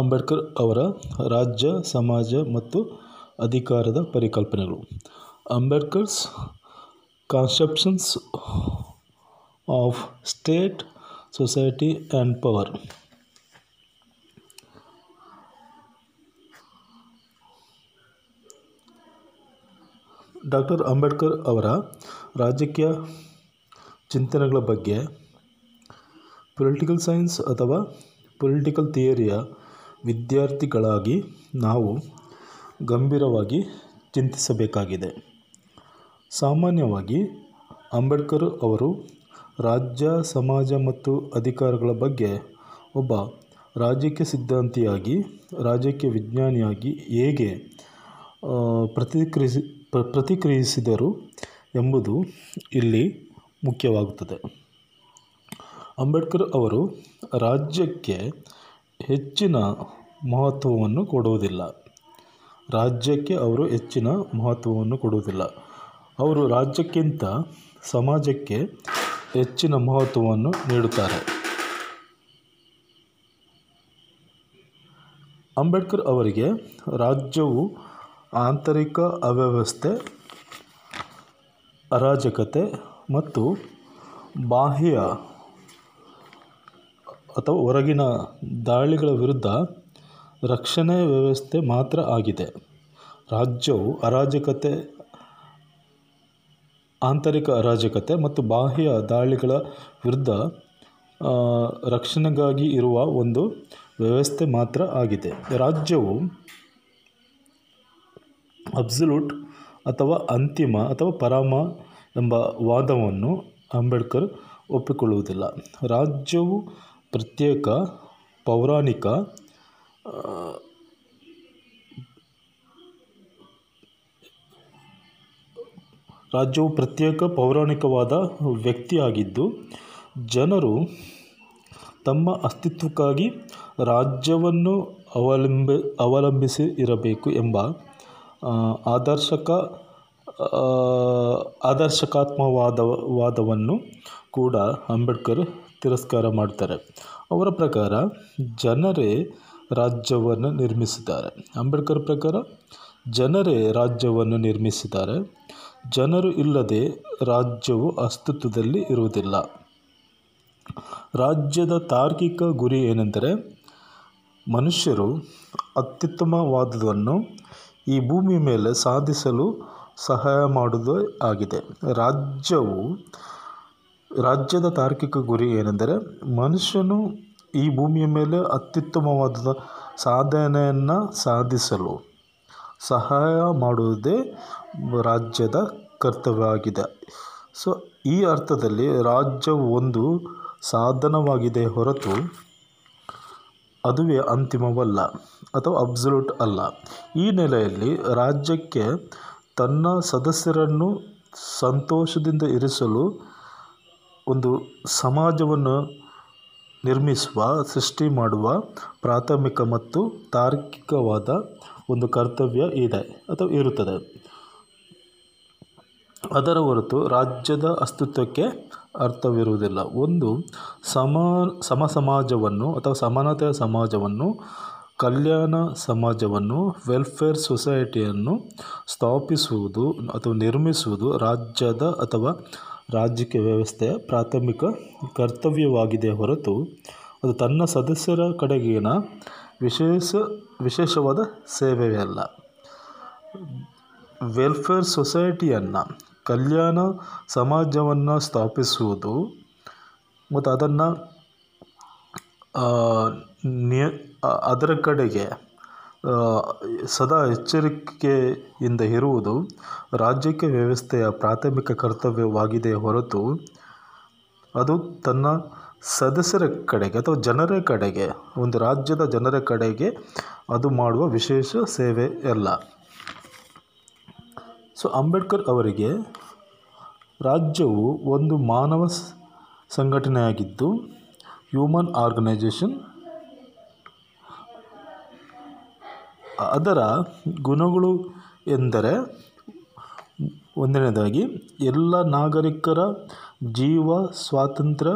ಅಂಬೇಡ್ಕರ್ ಅವರ ರಾಜ್ಯ, ಸಮಾಜ ಮತ್ತು ಅಧಿಕಾರದ ಪರಿಕಲ್ಪನೆಗಳು. Ambedkar's conceptions of state, society and power. Doctor Ambedkar ಅವರ ರಾಜಕೀಯ ಚಿಂತನೆಗಳ ಬಗ್ಗೆ ಪೊಲಿಟಿಕಲ್ ಸೈನ್ಸ್ ಅಥವಾ ಪೊಲಿಟಿಕಲ್ ಥಿಯರಿಯ ವಿದ್ಯಾರ್ಥಿಗಳಾಗಿ ನಾವು ಗಂಭೀರವಾಗಿ ಚಿಂತಿಸಬೇಕಾಗಿದೆ. ಸಾಮಾನ್ಯವಾಗಿ ಅಂಬೇಡ್ಕರ್ ಅವರು ರಾಜ್ಯ, ಸಮಾಜ ಮತ್ತು ಅಧಿಕಾರಗಳ ಬಗ್ಗೆ ಒಬ್ಬ ರಾಜಕೀಯ ಸಿದ್ಧಾಂತಿಯಾಗಿ, ರಾಜಕೀಯ ವಿಜ್ಞಾನಿಯಾಗಿ ಹೇಗೆ ಪ್ರತಿಕ್ರಿಯಿಸಿ ಪ್ರತಿಕ್ರಿಯಿಸಿದರು ಎಂಬುದು ಇಲ್ಲಿ ಮುಖ್ಯವಾಗುತ್ತದೆ. ಅಂಬೇಡ್ಕರ್ ಅವರು ರಾಜ್ಯಕ್ಕೆ ಹೆಚ್ಚಿನ ಮಹತ್ವವನ್ನು ಕೊಡುವುದಿಲ್ಲ. ರಾಜ್ಯಕ್ಕೆ ಅವರು ಹೆಚ್ಚಿನ ಮಹತ್ವವನ್ನು ಕೊಡುವುದಿಲ್ಲ. ಅವರು ರಾಜ್ಯಕ್ಕಿಂತ ಸಮಾಜಕ್ಕೆ ಹೆಚ್ಚಿನ ಮಹತ್ವವನ್ನು ನೀಡುತ್ತಾರೆ. ಅಂಬೇಡ್ಕರ್ ಅವರಿಗೆ ರಾಜ್ಯವು ಆಂತರಿಕ ಅವ್ಯವಸ್ಥೆ, ಅರಾಜಕತೆ ಮತ್ತು ಬಾಹ್ಯ ಅಥವಾ ಹೊರಗಿನ ದಾಳಿಗಳ ವಿರುದ್ಧ ರಕ್ಷಣೆ ವ್ಯವಸ್ಥೆ ಮಾತ್ರ ಆಗಿದೆ. ರಾಜ್ಯವು ಅರಾಜಕತೆ, ಆಂತರಿಕ ಅರಾಜಕತೆ ಮತ್ತು ಬಾಹ್ಯ ದಾಳಿಗಳ ವಿರುದ್ಧ ರಕ್ಷಣೆಗಾಗಿ ಇರುವ ಒಂದು ವ್ಯವಸ್ಥೆ ಮಾತ್ರ ಆಗಿದೆ. ರಾಜ್ಯವು ಅಬ್ಸಲ್ಯೂಟ್ ಅಥವಾ ಅಂತಿಮ ಅಥವಾ ಪರಮ ಎಂಬ ವಾದವನ್ನು ಅಂಬೇಡ್ಕರ್ ಒಪ್ಪಿಕೊಳ್ಳುವುದಿಲ್ಲ. ರಾಜ್ಯವು ಪ್ರತ್ಯೇಕ ಪೌರಾಣಿಕ ರಾಜ್ಯವು ಪ್ರತ್ಯೇಕ ಪೌರಾಣಿಕವಾದ ವ್ಯಕ್ತಿಯಾಗಿದ್ದು, ಜನರು ತಮ್ಮ ಅಸ್ತಿತ್ವಕ್ಕಾಗಿ ರಾಜ್ಯವನ್ನು ಅವಲಂಬ, ಅವಲಂಬಿಸಿ ಇರಬೇಕು ಎಂಬ ಆದರ್ಶಕ ಆದರ್ಶಕಾತ್ಮವಾದ, ವಾದವನ್ನು ಕೂಡ ಅಂಬೇಡ್ಕರ್ ತಿರಸ್ಕಾರ ಮಾಡ್ತಾರೆ. ಅವರ ಪ್ರಕಾರ ಜನರೇ ರಾಜ್ಯವನ್ನು ನಿರ್ಮಿಸಿದ್ದಾರೆ. ಅಂಬೇಡ್ಕರ್ ಪ್ರಕಾರ ಜನರೇ ರಾಜ್ಯವನ್ನು ನಿರ್ಮಿಸಿದ್ದಾರೆ. ಜನರು ಇಲ್ಲದೆ ರಾಜ್ಯವು ಅಸ್ತಿತ್ವದಲ್ಲಿ ಇರುವುದಿಲ್ಲ. ರಾಜ್ಯದ ತಾರ್ಕಿಕ ಗುರಿ ಏನೆಂದರೆ ಮನುಷ್ಯರು ಅತ್ಯುತ್ತಮವಾದುದನ್ನು ಈ ಭೂಮಿ ಮೇಲೆ ಸಾಧಿಸಲು ಸಹಾಯ ಮಾಡುವುದೇ ಆಗಿದೆ. ರಾಜ್ಯವು ರಾಜ್ಯದ ತಾರ್ಕಿಕ ಗುರಿ ಏನೆಂದರೆ ಮನುಷ್ಯನು ಈ ಭೂಮಿಯ ಮೇಲೆ ಅತ್ಯುತ್ತಮವಾದ ಸಾಧನೆಯನ್ನು ಸಾಧಿಸಲು ಸಹಾಯ ಮಾಡುವುದೇ ರಾಜ್ಯದ ಕರ್ತವ್ಯವಾಗಿದೆ. ಸೊ ಈ ಅರ್ಥದಲ್ಲಿ ರಾಜ್ಯವು ಒಂದು ಸಾಧನವಾಗಿದೆ ಹೊರತು ಅದುವೇ ಅಂತಿಮವಲ್ಲ, ಅಥವಾ ಅಬ್ಸಲ್ಯೂಟ್ ಅಲ್ಲ. ಈ ನೆಲೆಯಲ್ಲಿ ರಾಜ್ಯಕ್ಕೆ ತನ್ನ ಸದಸ್ಯರನ್ನು ಸಂತೋಷದಿಂದ ಇರಿಸಲು ಒಂದು ಸಮಾಜವನ್ನು ನಿರ್ಮಿಸುವ, ಸೃಷ್ಟಿ ಮಾಡುವ ಪ್ರಾಥಮಿಕ ಮತ್ತು ತಾರ್ಕಿಕವಾದ ಒಂದು ಕರ್ತವ್ಯ ಇದೆ ಅಥವಾ ಇರುತ್ತದೆ. ಅದರ ಹೊರತು ರಾಜ್ಯದ ಅಸ್ತಿತ್ವಕ್ಕೆ ಅರ್ಥವಿರುವುದಿಲ್ಲ. ಒಂದು, ಸಮ ಸಮ ಸಮಾಜವನ್ನು ಅಥವಾ ಸಮಾನತೆಯ ಸಮಾಜವನ್ನು, ಕಲ್ಯಾಣ ಸಮಾಜವನ್ನು ವೆಲ್ಫೇರ್ ಸೊಸೈಟಿಯನ್ನು ಸ್ಥಾಪಿಸುವುದು ಅಥವಾ ನಿರ್ಮಿಸುವುದು ರಾಜ್ಯದ ಅಥವಾ ರಾಜಕೀಯ ವ್ಯವಸ್ಥೆಯ ಪ್ರಾಥಮಿಕ ಕರ್ತವ್ಯವಾಗಿದೆ ಹೊರತು ಅದು ತನ್ನ ಸದಸ್ಯರ ಕಡೆಗಿನ ವಿಶೇಷ, ವಿಶೇಷವಾದ ಸೇವೆಯಲ್ಲ. ವೆಲ್ಫೇರ್ ಸೊಸೈಟಿಯನ್ನು, ಕಲ್ಯಾಣ ಸಮಾಜವನ್ನು ಸ್ಥಾಪಿಸುವುದು ಮತ್ತು ಅದನ್ನು ನಿಯ, ಅದರ ಕಡೆಗೆ ಸದಾ ಎಚ್ಚರಿಕೆಯಿಂದ ಇರುವುದು ರಾಜ್ಯಕ್ಕೆ ವ್ಯವಸ್ಥೆಯ ಪ್ರಾಥಮಿಕ ಕರ್ತವ್ಯವಾಗಿದೆ ಹೊರತು ಅದು ತನ್ನ ಸದಸ್ಯರ ಕಡೆಗೆ ಅಥವಾ ಜನರ ಕಡೆಗೆ, ಒಂದು ರಾಜ್ಯದ ಜನರ ಕಡೆಗೆ ಅದು ಮಾಡುವ ವಿಶೇಷ ಸೇವೆ ಅಲ್ಲ. ಸೊ ಅಂಬೇಡ್ಕರ್ ಅವರಿಗೆ ರಾಜ್ಯವು ಒಂದು ಮಾನವ ಸಂಘಟನೆಯಾಗಿದ್ದು ಹ್ಯೂಮನ್ ಆರ್ಗನೈಜೇಷನ್ ಅದರ ಗುಣಗಳು ಎಂದರೆ ಒಂದನೇದಾಗಿ ಎಲ್ಲ ನಾಗರಿಕರ ಜೀವ, ಸ್ವಾತಂತ್ರ್ಯ,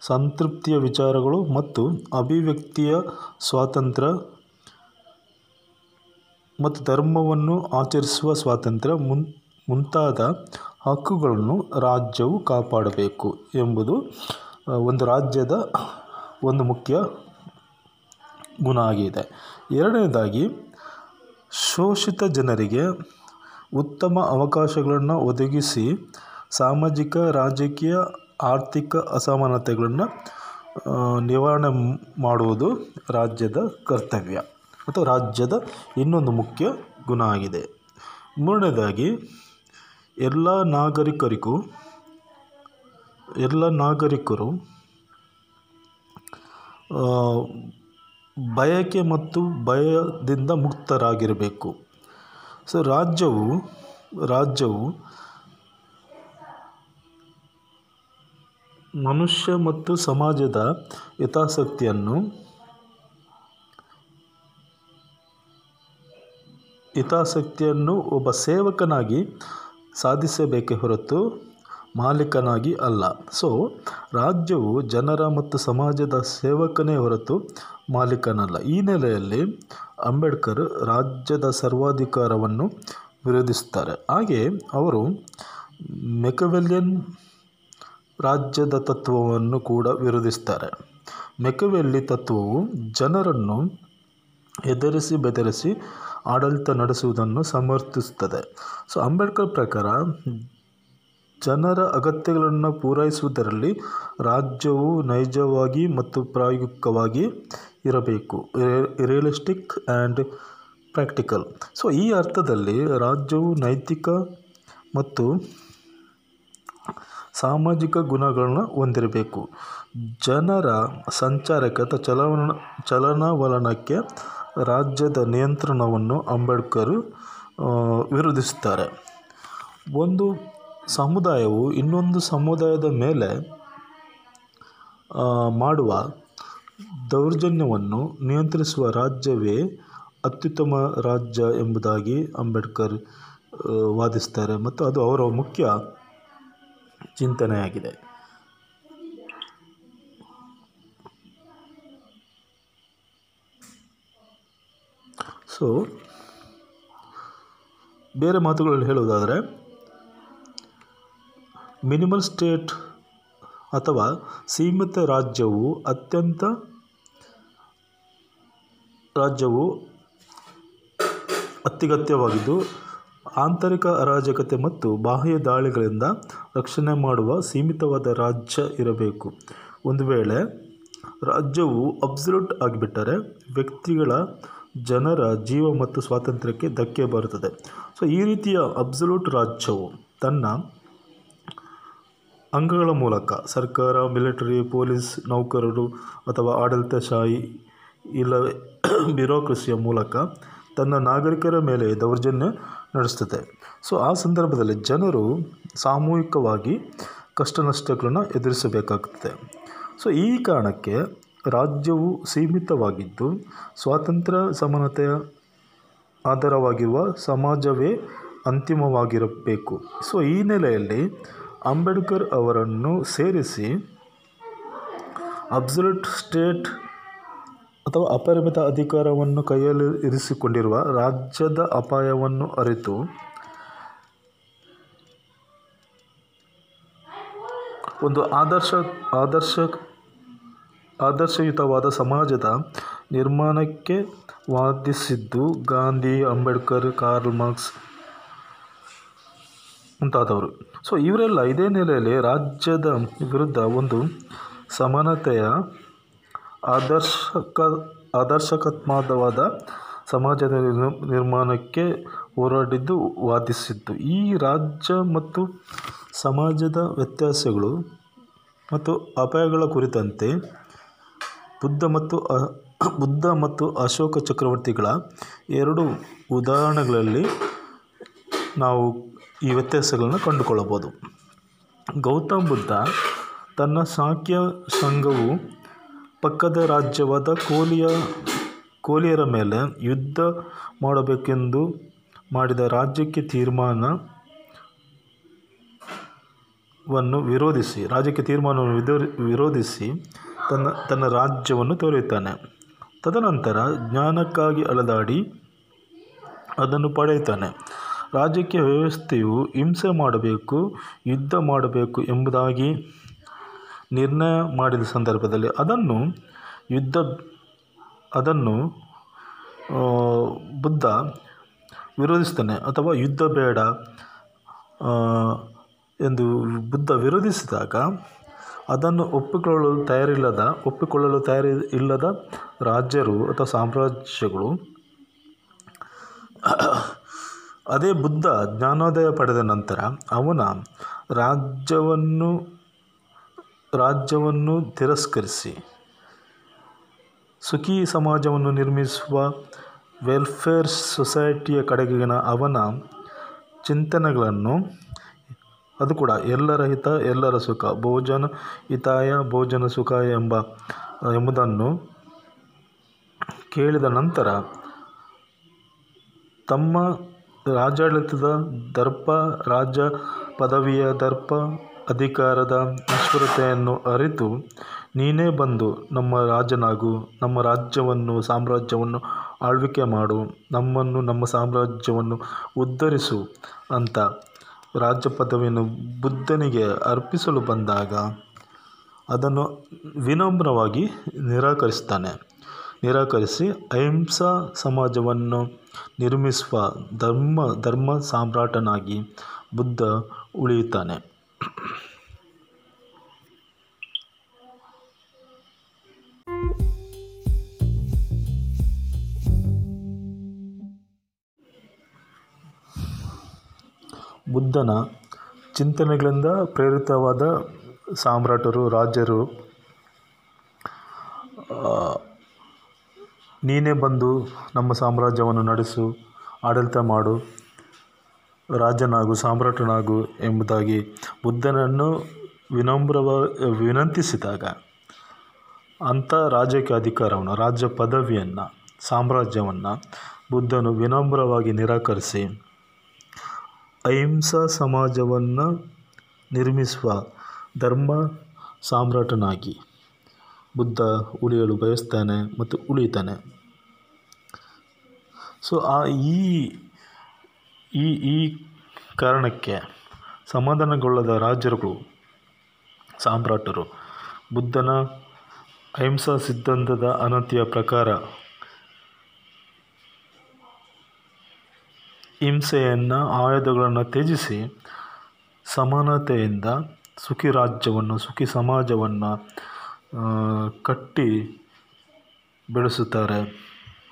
ಸಂತೃಪ್ತಿಯ ವಿಚಾರಗಳು ಮತ್ತು ಅಭಿವ್ಯಕ್ತಿಯ ಸ್ವಾತಂತ್ರ್ಯ ಮತ್ತು ಧರ್ಮವನ್ನು ಆಚರಿಸುವ ಸ್ವಾತಂತ್ರ್ಯ ಮುನ್, ಮುಂತಾದ ಹಕ್ಕುಗಳನ್ನು ರಾಜ್ಯವು ಕಾಪಾಡಬೇಕು ಎಂಬುದು ಒಂದು ರಾಜ್ಯದ ಒಂದು ಮುಖ್ಯ ಗುಣ ಆಗಿದೆ. ಎರಡನೇದಾಗಿ ಶೋಷಿತ ಜನರಿಗೆ ಉತ್ತಮ ಅವಕಾಶಗಳನ್ನು ಒದಗಿಸಿ ಸಾಮಾಜಿಕ, ರಾಜಕೀಯ, ಆರ್ಥಿಕ ಅಸಮಾನತೆಗಳನ್ನು ನಿವಾರಣೆ ಮಾಡುವುದು ರಾಜ್ಯದ ಕರ್ತವ್ಯ ಮತ್ತು ರಾಜ್ಯದ ಇನ್ನೊಂದು ಮುಖ್ಯ ಗುಣ ಆಗಿದೆ. ಮೂರನೇದಾಗಿ, ಎಲ್ಲ ನಾಗರಿಕರಿಗೂ, ಎಲ್ಲ ನಾಗರಿಕರು ಬಯಕೆ ಮತ್ತು ಭಯದಿಂದ ಮುಕ್ತರಾಗಿರಬೇಕು. ಸೊ ರಾಜ್ಯವು ರಾಜ್ಯವು ಮನುಷ್ಯ ಮತ್ತು ಸಮಾಜದ ಹಿತಾಸಕ್ತಿಯನ್ನು ಹಿತಾಸಕ್ತಿಯನ್ನು ಒಬ್ಬ ಸೇವಕನಾಗಿ ಸಾಧಿಸಬೇಕೇ ಹೊರತು ಮಾಲೀಕನಾಗಿ ಅಲ್ಲ. ಸೊ ರಾಜ್ಯವು ಜನರ ಮತ್ತು ಸಮಾಜದ ಸೇವಕನೇ ಹೊರತು ಮಾಲೀಕನಲ್ಲ. ಈ ನೆಲೆಯಲ್ಲಿ ಅಂಬೇಡ್ಕರ್ ರಾಜ್ಯದ ಸರ್ವಾಧಿಕಾರವನ್ನು ವಿರೋಧಿಸುತ್ತಾರೆ. ಹಾಗೆ ಅವರು ಮೆಕವೆಲಿಯನ್ ರಾಜ್ಯದ ತತ್ವವನ್ನು ಕೂಡ ವಿರೋಧಿಸ್ತಾರೆ ಮೆಕವೆಲ್ಲಿ ತತ್ವವು ಜನರನ್ನು ಹೆದರಿಸಿ ಬೆದರಿಸಿ ಆಡಳಿತ ನಡೆಸುವುದನ್ನು ಸಮರ್ಥಿಸುತ್ತದೆ. ಸೊ ಅಂಬೇಡ್ಕರ್ ಪ್ರಕಾರ ಜನರ ಅಗತ್ಯಗಳನ್ನು ಪೂರೈಸುವುದರಲ್ಲಿ ರಾಜ್ಯವು ನೈಜವಾಗಿ ಮತ್ತು ಪ್ರಾಯೋಗಿಕವಾಗಿ ಇರಬೇಕು. Realistic and practical. ಸೊ, ಈ ಅರ್ಥದಲ್ಲಿ ರಾಜ್ಯವು ನೈತಿಕ ಮತ್ತು ಸಾಮಾಜಿಕ ಗುಣಗಳನ್ನು ಹೊಂದಿರಬೇಕು. ಜನರ ಸಂಚಾರಕ್ಕೆ ಅಥವಾ ಚಲನ ಚಲನವಲನಕ್ಕೆ ರಾಜ್ಯದ ನಿಯಂತ್ರಣವನ್ನು ಅಂಬೇಡ್ಕರ್ ವಿರೋಧಿಸುತ್ತಾರೆ. ಒಂದು ಸಮುದಾಯವು ಇನ್ನೊಂದು ಸಮುದಾಯದ ಮೇಲೆ ಮಾಡುವ ದೌರ್ಜನ್ಯವನ್ನು ನಿಯಂತ್ರಿಸುವ ರಾಜ್ಯವೇ ಅತ್ಯುತ್ತಮ ರಾಜ್ಯ ಎಂಬುದಾಗಿ ಅಂಬೇಡ್ಕರ್ ವಾದಿಸ್ತಾರೆ. ಮತ್ತು ಅದು ಅವರ ಮುಖ್ಯ ಚಿಂತನೆಯಾಗಿದೆ. ಸೊ ಬೇರೆ ಮಾತುಗಳಲ್ಲಿ ಹೇಳುವುದಾದರೆ ಮಿನಿಮಲ್ ಸ್ಟೇಟ್ ಅಥವಾ ಸೀಮಿತ ರಾಜ್ಯವು ಅತ್ಯಂತ ರಾಜ್ಯವು ಅತ್ಯಗತ್ಯವಾಗಿದ್ದು ಆಂತರಿಕ ಅರಾಜಕತೆ ಮತ್ತು ಬಾಹ್ಯ ದಾಳಿಗಳಿಂದ ರಕ್ಷಣೆ ಮಾಡುವ ಸೀಮಿತವಾದ ರಾಜ್ಯ ಇರಬೇಕು. ಒಂದು ವೇಳೆ ರಾಜ್ಯವು ಅಬ್ಸಲ್ಯೂಟ್ ಆಗಿಬಿಟ್ಟರೆ, ವ್ಯಕ್ತಿಗಳ ಜನರ ಜೀವ ಮತ್ತು ಸ್ವಾತಂತ್ರ್ಯಕ್ಕೆ ಧಕ್ಕೆ ಬರುತ್ತದೆ. ಸೊ, ಈ ರೀತಿಯ ಅಬ್ಸಲ್ಯೂಟ್ ರಾಜ್ಯವು ತನ್ನ ಅಂಗಗಳ ಮೂಲಕ ಸರ್ಕಾರ, ಮಿಲಿಟರಿ, ಪೊಲೀಸ್, ನೌಕರರು ಅಥವಾ ಆಡಳಿತಶಾಹಿ ಇಲ್ಲವೇ ಬ್ಯೂರೋಕ್ರಸಿಯ ಮೂಲಕ ತನ್ನ ನಾಗರಿಕರ ಮೇಲೆ ದೌರ್ಜನ್ಯ ನಡೆಸ್ತದೆ ಸೊ, ಆ ಸಂದರ್ಭದಲ್ಲಿ ಜನರು ಸಾಮೂಹಿಕವಾಗಿ ಕಷ್ಟ ನಷ್ಟಗಳನ್ನು ಎದುರಿಸಬೇಕಾಗುತ್ತದೆ ಸೊ, ಈ ಕಾರಣಕ್ಕೆ ರಾಜ್ಯವು ಸೀಮಿತವಾಗಿದ್ದು, ಸ್ವಾತಂತ್ರ್ಯ ಸಮಾನತೆಯ ಆಧಾರವಾಗಿರುವ ಸಮಾಜವೇ ಅಂತಿಮವಾಗಿರಬೇಕು. ಸೊ, ಈ ನೆಲೆಯಲ್ಲಿ ಅಂಬೇಡ್ಕರ್ ಅವರನ್ನು ಸೇರಿಸಿ ಅಬ್ಸಲ್ಯೂಟ್ ಸ್ಟೇಟ್ ಅಥವಾ ಅಪರಿಮಿತ ಅಧಿಕಾರವನ್ನು ಕೈಯಲ್ಲಿ ಇರಿಸಿಕೊಂಡಿರುವ ರಾಜ್ಯದ ಅಪಾಯವನ್ನು ಅರಿತು ಒಂದು ಆದರ್ಶ ಆದರ್ಶ, ಆದರ್ಶಯುತವಾದ ಸಮಾಜದ ನಿರ್ಮಾಣಕ್ಕೆ ವಾದಿಸಿದ್ದು ಗಾಂಧಿ, ಅಂಬೇಡ್ಕರ್, ಕಾರ್ಲ್ ಮಾರ್ಕ್ಸ್ ಮುಂತಾದವರು. ಸೊ ಇವರೆಲ್ಲ ಇದೇ ನೆಲೆಯಲ್ಲಿ ರಾಜ್ಯದ ವಿರುದ್ಧ ಒಂದು ಸಮಾನತೆಯ ಆದರ್ಶಕ ಆದರ್ಶಕಾತ್ಮಕವಾದ ಸಮಾಜದ ನಿರ್- ನಿರ್ಮಾಣಕ್ಕೆ ಹೋರಾಡಿದ್ದು, ವಾದಿಸಿದ್ದು. ಈ ರಾಜ್ಯ ಮತ್ತು ಸಮಾಜದ ವ್ಯತ್ಯಾಸಗಳು ಮತ್ತು ಅಪಾಯಗಳ ಕುರಿತಂತೆ ಬುದ್ಧ ಮತ್ತು ಬುದ್ಧ ಮತ್ತು ಅಶೋಕ ಚಕ್ರವರ್ತಿಗಳ ಎರಡು ಉದಾಹರಣೆಗಳಲ್ಲಿ ನಾವು ಈ ವ್ಯತ್ಯಾಸಗಳನ್ನು ಕಂಡುಕೊಳ್ಳಬಹುದು. ಗೌತಮ್ ಬುದ್ಧ ತನ್ನ ಶಾಕ್ಯ ಸಂಘವು ಪಕ್ಕದ ರಾಜ್ಯವಾದ ಕೋಲಿಯ, ಕೋಲಿಯರ ಮೇಲೆ ಯುದ್ಧ ಮಾಡಬೇಕೆಂದು ಮಾಡಿದ ರಾಜ್ಯಕ್ಕೆ ತೀರ್ಮಾನವನ್ನು ವಿರೋಧಿಸಿ, ರಾಜ್ಯಕ್ಕೆ ತೀರ್ಮಾನವನ್ನು ವಿರೋಧಿಸಿ ತನ್ನ ತನ್ನ ರಾಜ್ಯವನ್ನು ತೊರೆಯುತ್ತಾನೆ. ತದನಂತರ ಜ್ಞಾನಕ್ಕಾಗಿ ಅಲೆದಾಡಿ ಅದನ್ನು ಪಡೆಯುತ್ತಾನೆ. ರಾಜಕೀಯ ವ್ಯವಸ್ಥೆಯು ಹಿಂಸೆ ಮಾಡಬೇಕು, ಯುದ್ಧ ಮಾಡಬೇಕು ಎಂಬುದಾಗಿ ನಿರ್ಣಯ ಮಾಡಿದ ಸಂದರ್ಭದಲ್ಲಿ ಅದನ್ನು ಯುದ್ಧ, ಅದನ್ನು ಬುದ್ಧ ವಿರೋಧಿಸ್ತಾನೆ ಅಥವಾ ಯುದ್ಧ ಬೇಡ ಎಂದು ಬುದ್ಧ ವಿರೋಧಿಸಿದಾಗ ಅದನ್ನು ಒಪ್ಪಿಕೊಳ್ಳಲು ತಯಾರಿಲ್ಲದ, ಒಪ್ಪಿಕೊಳ್ಳಲು ತಯಾರಿ ಇಲ್ಲದ ರಾಜ್ಯರು ಅಥವಾ ಸಾಮ್ರಾಜ್ಯಗಳು ಅದೇ ಬುದ್ಧ ಜ್ಞಾನೋದಯ ಪಡೆದ ನಂತರ ಅವನ ರಾಜ್ಯವನ್ನು ರಾಜ್ಯವನ್ನು ತಿರಸ್ಕರಿಸಿ, ಸುಖಿ ಸಮಾಜವನ್ನು ನಿರ್ಮಿಸುವ ವೆಲ್ಫೇರ್ ಸೊಸೈಟಿಯ ಕಡೆಗಿನ ಅವನ ಚಿಂತನೆಗಳನ್ನು, ಅದು ಕೂಡ ಎಲ್ಲರ ಹಿತ, ಎಲ್ಲರ ಸುಖ, ಭೋಜನ ಹಿತಾಯ, ಭೋಜನ ಸುಖ ಎಂಬ, ಎಂಬುದನ್ನು ಕೇಳಿದ ನಂತರ ತಮ್ಮ ರಾಜ್ಯಾಡಳಿತದ ದರ್ಪ, ರಾಜ ಪದವಿಯ ದರ್ಪ, ಅಧಿಕಾರದ ಈಶ್ವರತೆಯನ್ನು ಅರಿತು ನೀನೇ ಬಂದು ನಮ್ಮ ರಾಜನಾಗು, ನಮ್ಮ ರಾಜ್ಯವನ್ನು, ಸಾಮ್ರಾಜ್ಯವನ್ನು ಆಳ್ವಿಕೆ ಮಾಡು, ನಮ್ಮನ್ನು ನಮ್ಮ ಸಾಮ್ರಾಜ್ಯವನ್ನು ಉದ್ಧರಿಸು ಅಂತ ರಾಜ್ಯ ಪದವಿಯನ್ನು ಬುದ್ಧನಿಗೆ ಅರ್ಪಿಸಲು ಬಂದಾಗ ಅದನ್ನು ವಿನಮ್ರವಾಗಿ ನಿರಾಕರಿಸ್ತಾನೆ. ನಿರಾಕರಿಸಿ ಅಹಿಂಸಾ ಸಮಾಜವನ್ನು ನಿರ್ಮಿಸುವ ಧರ್ಮ ಧರ್ಮ ಸಾಮ್ರಾಟನಾಗಿ ಬುದ್ಧ ಉಳಿಯುತ್ತಾನೆ. ಬುದ್ಧನ ಚಿಂತನೆಗಳಿಂದ ಪ್ರೇರಿತವಾದ ಸಾಮ್ರಾಟರು ರಾಜರು ನೀನೇ ಬಂದು ನಮ್ಮ ಸಾಮ್ರಾಜ್ಯವನ್ನು ನಡೆಸು, ಆಡಳಿತ ಮಾಡು, ರಾಜನಾಗು, ಸಾಮ್ರಾಟನಾಗು ಎಂಬುದಾಗಿ ಬುದ್ಧನನ್ನು ವಿನಮ್ರವ, ವಿನಂತಿಸಿದಾಗ ಅಂಥ ರಾಜಕೀಯ ಅಧಿಕಾರವನ್ನು, ರಾಜ್ಯ ಪದವಿಯನ್ನು, ಸಾಮ್ರಾಜ್ಯವನ್ನು ಬುದ್ಧನು ವಿನಮ್ರವಾಗಿ ನಿರಾಕರಿಸಿ, ಅಹಿಂಸಾ ಸಮಾಜವನ್ನು ನಿರ್ಮಿಸುವ ಧರ್ಮ ಸಾಮ್ರಾಟನಾಗಿ ಬುದ್ಧ ಉಳಿಯಲು ಬಯಸ್ತಾನೆ ಮತ್ತು ಉಳಿತಾನೆ. ಸೊ ಆ ಈ ಈ ಈ ಕಾರಣಕ್ಕೆ ಸಮಾಧಾನಗೊಳ್ಳದ ರಾಜರುಗಳು, ಸಾಮ್ರಾಟರು, ಬುದ್ಧನ ಅಹಿಂಸಾ ಸಿದ್ಧಾಂತದ ಅನತಿಯ ಪ್ರಕಾರ ಹಿಂಸೆಯನ್ನು, ಆಯುಧಗಳನ್ನು ತ್ಯಜಿಸಿ ಸಮಾನತೆಯಿಂದ ಸುಖಿ ರಾಜ್ಯವನ್ನು, ಸುಖಿ ಸಮಾಜವನ್ನು ಕಟ್ಟಿ ಬೆಳೆಸುತ್ತಾರೆ,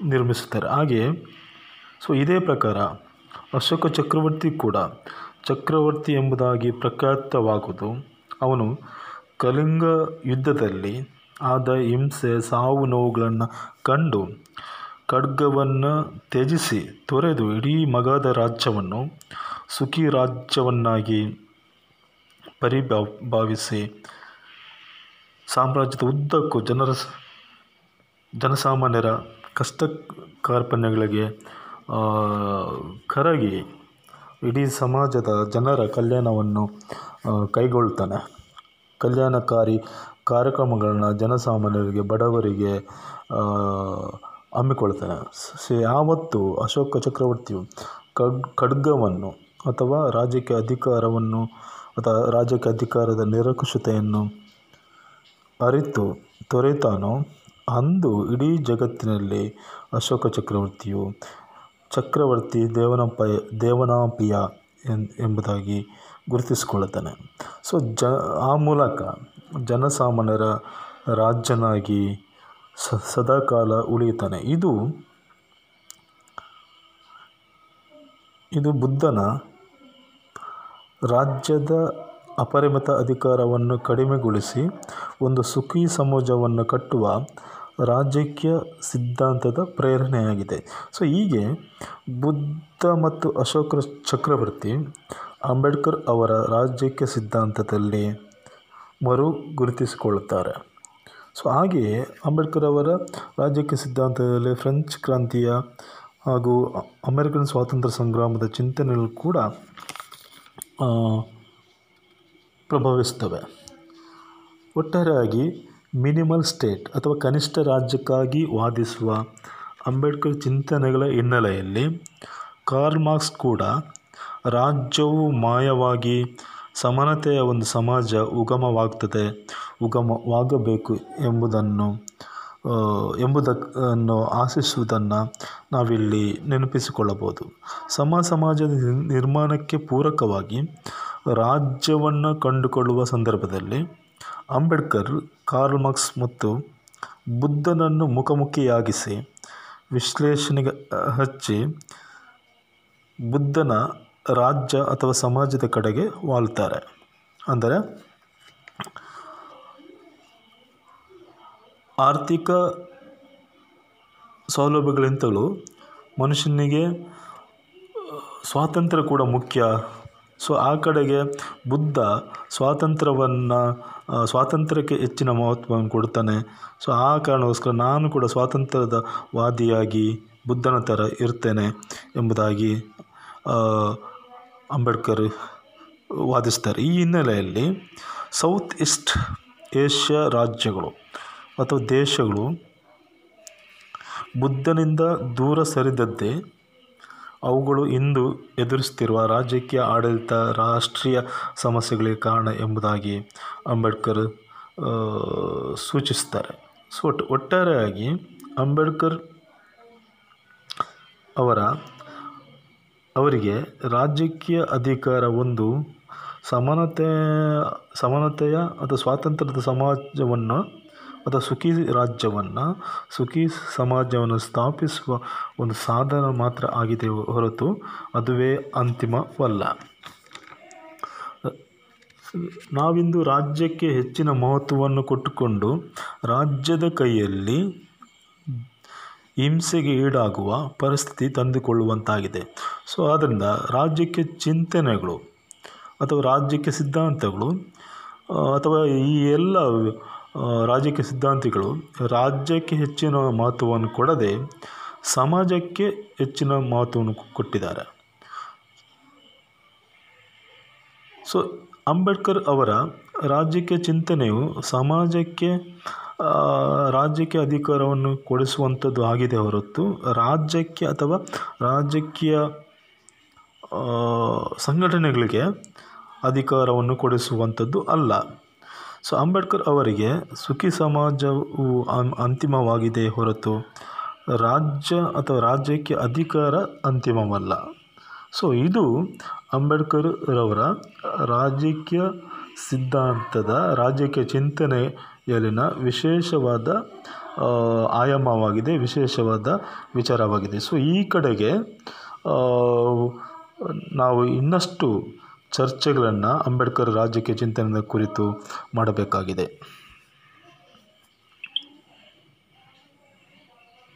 ನಿರ್ಮಿಸುತ್ತಾರೆ. ಹಾಗೆಯೇ ಸೊ ಇದೇ ಪ್ರಕಾರ ಅಶೋಕ ಚಕ್ರವರ್ತಿ ಕೂಡ ಚಕ್ರವರ್ತಿ ಎಂಬುದಾಗಿ ಪ್ರಖ್ಯಾತವಾಗುವುದು. ಅವನು ಕಲಿಂಗ ಯುದ್ಧದಲ್ಲಿ ಆದ ಹಿಂಸೆ, ಸಾವು ನೋವುಗಳನ್ನು ಕಂಡು ಖಡ್ಗವನ್ನು ತ್ಯಜಿಸಿ ತೊರೆದು ಇಡೀ ಮಗದ ರಾಜ್ಯವನ್ನು ಸುಖಿ ರಾಜ್ಯವನ್ನಾಗಿ ಪರಿಭಾ ಭಾವಿಸಿ ಸಾಮ್ರಾಜ್ಯದ ಉದ್ದಕ್ಕೂ ಜನರ ಜನಸಾಮಾನ್ಯರ ಕಷ್ಟ ಕಾರ್ಪಣ್ಯಗಳಿಗೆ ಕರಗಿ ಇಡೀ ಸಮಾಜದ ಜನರ ಕಲ್ಯಾಣವನ್ನು ಕೈಗೊಳ್ತಾನೆ. ಕಲ್ಯಾಣಕಾರಿ ಕಾರ್ಯಕ್ರಮಗಳನ್ನ ಜನಸಾಮಾನ್ಯರಿಗೆ, ಬಡವರಿಗೆ ಹಮ್ಮಿಕೊಳ್ತಾನೆ. ಯಾವತ್ತು ಅಶೋಕ ಚಕ್ರವರ್ತಿಯು ಕಡ್, ಖಡ್ಗವನ್ನು ಅಥವಾ ರಾಜಕೀಯ ಅಧಿಕಾರವನ್ನು ಅಥವಾ ರಾಜಕೀಯ ಅಧಿಕಾರದ ನಿರಂಕುಶತೆಯನ್ನು ಅರಿತು ತೊರೆತಾನೋ? ಅಂದು ಇಡೀ ಜಗತ್ತಿನಲ್ಲಿ ಅಶೋಕ ಚಕ್ರವರ್ತಿಯು ಚಕ್ರವರ್ತಿ ದೇವನಪ್ಪ ದೇವನಾಪಿಯ ಎಂಬುದಾಗಿ ಗುರುತಿಸಿಕೊಳ್ಳುತ್ತಾನೆ. ಸೊ, ಜ, ಆ ಮೂಲಕ ಜನಸಾಮಾನ್ಯರ ರಾಜ್ಯನಾಗಿ ಸ, ಸದಾಕಾಲ ಉಳಿಯುತ್ತಾನೆ. ಇದು ಇದು ಬುದ್ಧನ ರಾಜ್ಯದ ಅಪರಿಮಿತ ಅಧಿಕಾರವನ್ನು ಕಡಿಮೆಗೊಳಿಸಿ ಒಂದು ಸುಖಿ ಸಮಾಜವನ್ನು ಕಟ್ಟುವ ರಾಜಕೀಯ ಸಿದ್ಧಾಂತದ ಪ್ರೇರಣೆಯಾಗಿದೆ. ಸೊ, ಹೀಗೆ ಬುದ್ಧ ಮತ್ತು ಅಶೋಕ ಚಕ್ರವರ್ತಿ ಅಂಬೇಡ್ಕರ್ ಅವರ ರಾಜಕೀಯ ಸಿದ್ಧಾಂತದಲ್ಲಿ ಮರು ಗುರುತಿಸಿಕೊಳ್ಳುತ್ತಾರೆ. ಸೊ, ಹಾಗೆಯೇ ಅಂಬೇಡ್ಕರ್ ಅವರ ರಾಜಕೀಯ ಸಿದ್ಧಾಂತದಲ್ಲಿ ಫ್ರೆಂಚ್ ಕ್ರಾಂತಿಯ ಹಾಗೂ ಅಮೆರಿಕನ್ ಸ್ವಾತಂತ್ರ್ಯ ಸಂಗ್ರಾಮದ ಚಿಂತನೆಗಳು ಕೂಡ ಪ್ರಭವಿಸ್ತವೆ ಒಟ್ಟಾರೆಯಾಗಿ ಮಿನಿಮಲ್ ಸ್ಟೇಟ್ ಅಥವಾ ಕನಿಷ್ಠ ರಾಜ್ಯಕ್ಕಾಗಿ ವಾದಿಸುವ ಅಂಬೇಡ್ಕರ್ ಚಿಂತನೆಗಳ ಹಿನ್ನೆಲೆಯಲ್ಲಿ ಕಾರ್ಲ್ ಮಾರ್ಕ್ಸ್ ಕೂಡ ರಾಜ್ಯವು ಮಾಯವಾಗಿ ಸಮಾನತೆಯ ಒಂದು ಸಮಾಜ ಉಗಮವಾಗ್ತದೆ, ಉಗಮವಾಗಬೇಕು ಎಂಬುದನ್ನು ಎಂಬುದನ್ನು ಆಶಿಸುವುದನ್ನು ನಾವಿಲ್ಲಿ ನೆನಪಿಸಿಕೊಳ್ಳಬಹುದು. ಸಮ ಸಮಾಜದ ನಿರ್ಮಾಣಕ್ಕೆ ಪೂರಕವಾಗಿ ರಾಜ್ಯವನ್ನು ಕಂಡುಕೊಳ್ಳುವ ಸಂದರ್ಭದಲ್ಲಿ ಅಂಬೇಡ್ಕರ್, ಕಾರ್ಲ್ ಮಾರ್ಕ್ಸ್ ಮತ್ತು ಬುದ್ಧನನ್ನು ಮುಖಾಮುಖಿಯಾಗಿಸಿ ವಿಶ್ಲೇಷಣೆಗೆ ಹಚ್ಚಿ ಬುದ್ಧನ ರಾಜ್ಯ ಅಥವಾ ಸಮಾಜದ ಕಡೆಗೆ ವಾಲ್ತಾರೆ ಅಂದರೆ ಆರ್ಥಿಕ ಸೌಲಭ್ಯಗಳಿಂತಲೂ ಮನುಷ್ಯನಿಗೆ ಸ್ವಾತಂತ್ರ್ಯ ಕೂಡ ಮುಖ್ಯ ಸೊ ಆ ಕಡೆಗೆ ಬುದ್ಧ ಸ್ವಾತಂತ್ರ್ಯವನ್ನು ಸ್ವಾತಂತ್ರ್ಯಕ್ಕೆ ಹೆಚ್ಚಿನ ಮಹತ್ವವನ್ನು ಕೊಡ್ತಾನೆ. ಸೊ ಆ ಕಾರಣಕ್ಕೋಸ್ಕರ ನಾನು ಕೂಡ ಸ್ವಾತಂತ್ರ್ಯದ ವಾದಿಯಾಗಿ ಬುದ್ಧನ ಥರ ಇರ್ತೇನೆ ಎಂಬುದಾಗಿ ಅಂಬೇಡ್ಕರ್ ವಾದಿಸ್ತಾರೆ. ಈ ಹಿನ್ನೆಲೆಯಲ್ಲಿ ಸೌತ್ ಈಸ್ಟ್ ಏಷ್ಯಾ ರಾಜ್ಯಗಳು ಅಥವಾ ದೇಶಗಳು ಬುದ್ಧನಿಂದ ದೂರ ಸರಿದದ್ದೇ ಅವುಗಳು ಇಂದು ಎದುರಿಸುತ್ತಿರುವ ರಾಜಕೀಯ ಆಡಳಿತ ರಾಷ್ಟ್ರೀಯ ಸಮಸ್ಯೆಗಳಿಗೆ ಕಾರಣ ಎಂಬುದಾಗಿ ಅಂಬೇಡ್ಕರ್ ಸೂಚಿಸ್ತಾರೆ ಸೊ ಒಟ್ಟು ಒಟ್ಟಾರೆಯಾಗಿ ಅಂಬೇಡ್ಕರ್ ಅವರ, ಅವರಿಗೆ ರಾಜಕೀಯ ಅಧಿಕಾರ ಒಂದು ಸಮಾನತೆ, ಸಮಾನತೆಯ ಅಥವಾ ಸ್ವಾತಂತ್ರ್ಯದ ಸಮಾಜವನ್ನು ಅಥವಾ ಸುಖಿ ರಾಜ್ಯವನ್ನು, ಸುಖಿ ಸಮಾಜವನ್ನು ಸ್ಥಾಪಿಸುವ ಒಂದು ಸಾಧನ ಮಾತ್ರ ಆಗಿದೆ ಹೊರತು ಅದುವೇ ಅಂತಿಮವಲ್ಲ. ನಾವಿಂದು ರಾಜ್ಯಕ್ಕೆ ಹೆಚ್ಚಿನ ಮಹತ್ವವನ್ನು ಕೊಟ್ಟುಕೊಂಡು ರಾಜ್ಯದ ಕೈಯಲ್ಲಿ ಹಿಂಸೆಗೆ ಈಡಾಗುವ ಪರಿಸ್ಥಿತಿ ತಂದುಕೊಳ್ಳುವಂತಾಗಿದೆ. ಸೊ ಆದ್ದರಿಂದ ರಾಜ್ಯಕ್ಕೆ ಚಿಂತನೆಗಳು ಅಥವಾ ರಾಜ್ಯಕ್ಕೆ ಸಿದ್ಧಾಂತಗಳು ಅಥವಾ ಈ ಎಲ್ಲ ರಾಜಕೀಯ ಸಿದ್ಧಾಂತಿಗಳು, ರಾಜ್ಯಕ್ಕೆ ಹೆಚ್ಚಿನ ಮಹತ್ವವನ್ನು ಕೊಡದೆ ಸಮಾಜಕ್ಕೆ ಹೆಚ್ಚಿನ ಮಹತ್ವವನ್ನು ಕೊಟ್ಟಿದ್ದಾರೆ. ಸೊ ಅಂಬೇಡ್ಕರ್ ಅವರ ರಾಜ್ಯಕ್ಕೆ ಚಿಂತನೆಯು ಸಮಾಜಕ್ಕೆ ರಾಜ್ಯಕ್ಕೆ ಅಧಿಕಾರವನ್ನು ಕೊಡಿಸುವಂಥದ್ದು ಆಗಿದೆ ಹೊರತು ರಾಜ್ಯಕ್ಕೆ ಅಥವಾ ರಾಜಕೀಯ ಸಂಘಟನೆಗಳಿಗೆ ಅಧಿಕಾರವನ್ನು ಕೊಡಿಸುವಂಥದ್ದು ಅಲ್ಲ. ಸೊ ಅಂಬೇಡ್ಕರ್ ಅವರಿಗೆ ಸುಖಿ ಸಮಾಜವು ಅಂತಿಮವಾಗಿದೆ ಹೊರತು ರಾಜ್ಯ ಅಥವಾ ರಾಜ್ಯಕ್ಕೆ ಅಧಿಕಾರ ಅಂತಿಮವಲ್ಲ. ಸೊ ಇದು ಅಂಬೇಡ್ಕರ್ ರವರ ರಾಜಕೀಯ ಸಿದ್ಧಾಂತದ, ರಾಜಕೀಯ ಚಿಂತನೆಯಲ್ಲಿನ ವಿಶೇಷವಾದ ಆಯಾಮವಾಗಿದೆ, ವಿಶೇಷವಾದ ವಿಚಾರವಾಗಿದೆ. ಸೊ ಈ ಕಡೆಗೆ ನಾವು ಇನ್ನಷ್ಟು ಚರ್ಚೆಗಳನ್ನು ಅಂಬೇಡ್ಕರ್ ರಾಜಕೀಯ ಚಿಂತನೆಯ ಕುರಿತು ಮಾಡಬೇಕಾಗಿದೆ.